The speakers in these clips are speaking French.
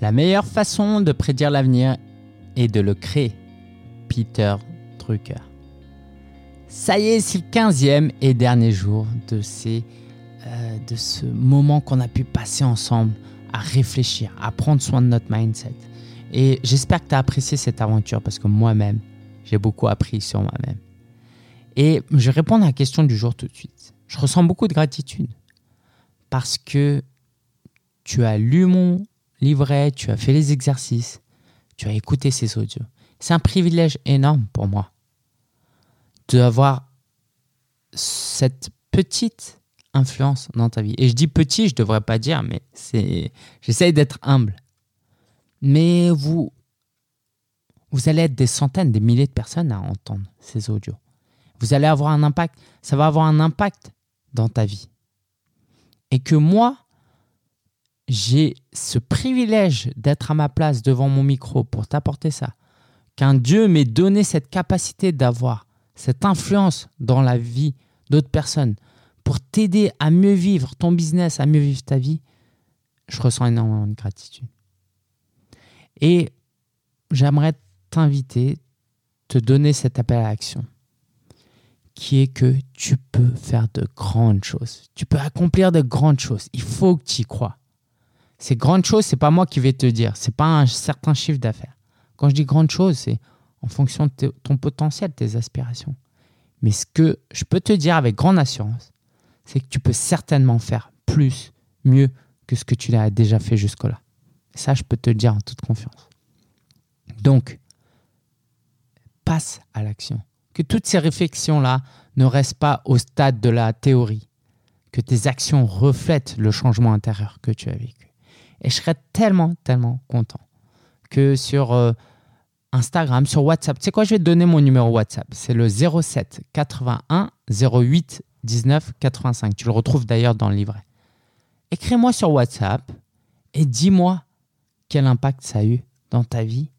La meilleure façon de prédire l'avenir est de le créer. Peter Drucker. Ça y est, c'est le 15e et dernier jour de, ces, euh, de ce moment qu'on a pu passer ensemble à réfléchir, à prendre soin de notre mindset. Et j'espère que tu as apprécié cette aventure parce que moi-même, j'ai beaucoup appris sur moi-même. Et je vais répondre à la question du jour tout de suite. Je ressens beaucoup de gratitude parce que tu as lu mon livret, tu as fait les exercices, tu as écouté ces audios. C'est un privilège énorme pour moi d'avoir cette petite influence dans ta vie. Et je dis petit, je ne devrais pas dire, mais c'est, j'essaye d'être humble. Mais vous, vous allez être des centaines, des milliers de personnes à entendre ces audios. Vous allez avoir un impact, ça va avoir un impact dans ta vie. Et que moi, j'ai ce privilège d'être à ma place devant mon micro pour t'apporter ça, qu'un Dieu m'ait donné cette capacité d'avoir cette influence dans la vie d'autres personnes pour t'aider à mieux vivre ton business, à mieux vivre ta vie, je ressens énormément de gratitude. Et j'aimerais t'inviter, te donner cet appel à l'action, qui est que tu peux faire de grandes choses. Tu peux accomplir de grandes choses. Il faut que tu y crois. Ces grandes choses, c'est pas moi qui vais te dire. C'est pas un certain chiffre d'affaires. Quand je dis grandes choses, c'est en fonction de ton potentiel, tes aspirations. Mais ce que je peux te dire avec grande assurance, c'est que tu peux certainement faire plus, mieux que ce que tu as déjà fait jusque-là. Ça, je peux te le dire en toute confiance. Donc, passe à l'action. Que toutes ces réflexions-là ne restent pas au stade de la théorie. Que tes actions reflètent le changement intérieur que tu as vécu. Et je serais tellement, tellement content que sur euh, Instagram, sur WhatsApp, tu sais quoi, je vais te donner mon numéro WhatsApp. C'est le 07 81 08 19 85. Tu le retrouves d'ailleurs dans le livret. Écris-moi sur WhatsApp et dis-moi quel impact ça a eu dans ta vie.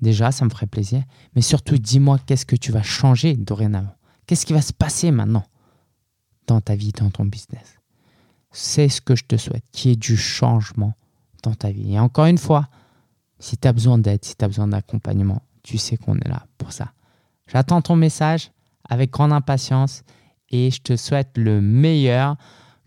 Déjà, ça me ferait plaisir. Mais surtout, dis-moi qu'est-ce que tu vas changer dorénavant. Qu'est-ce qui va se passer maintenant dans ta vie, dans ton business? C'est ce que je te souhaite, qu'il y ait du changement dans ta vie. Et encore une fois, si tu as besoin d'aide, si tu as besoin d'accompagnement, tu sais qu'on est là pour ça. J'attends ton message avec grande impatience et je te souhaite le meilleur,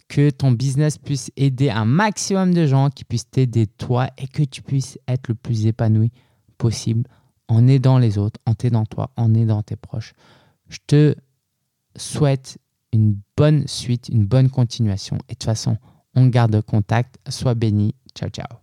que ton business puisse aider un maximum de gens, qui puissent t'aider toi et que tu puisses être le plus épanoui possible en aidant les autres, en t'aidant toi, en aidant tes proches. Je te souhaite une bonne suite, une bonne continuation. Et de toute façon, on garde contact. Sois béni. Ciao, ciao.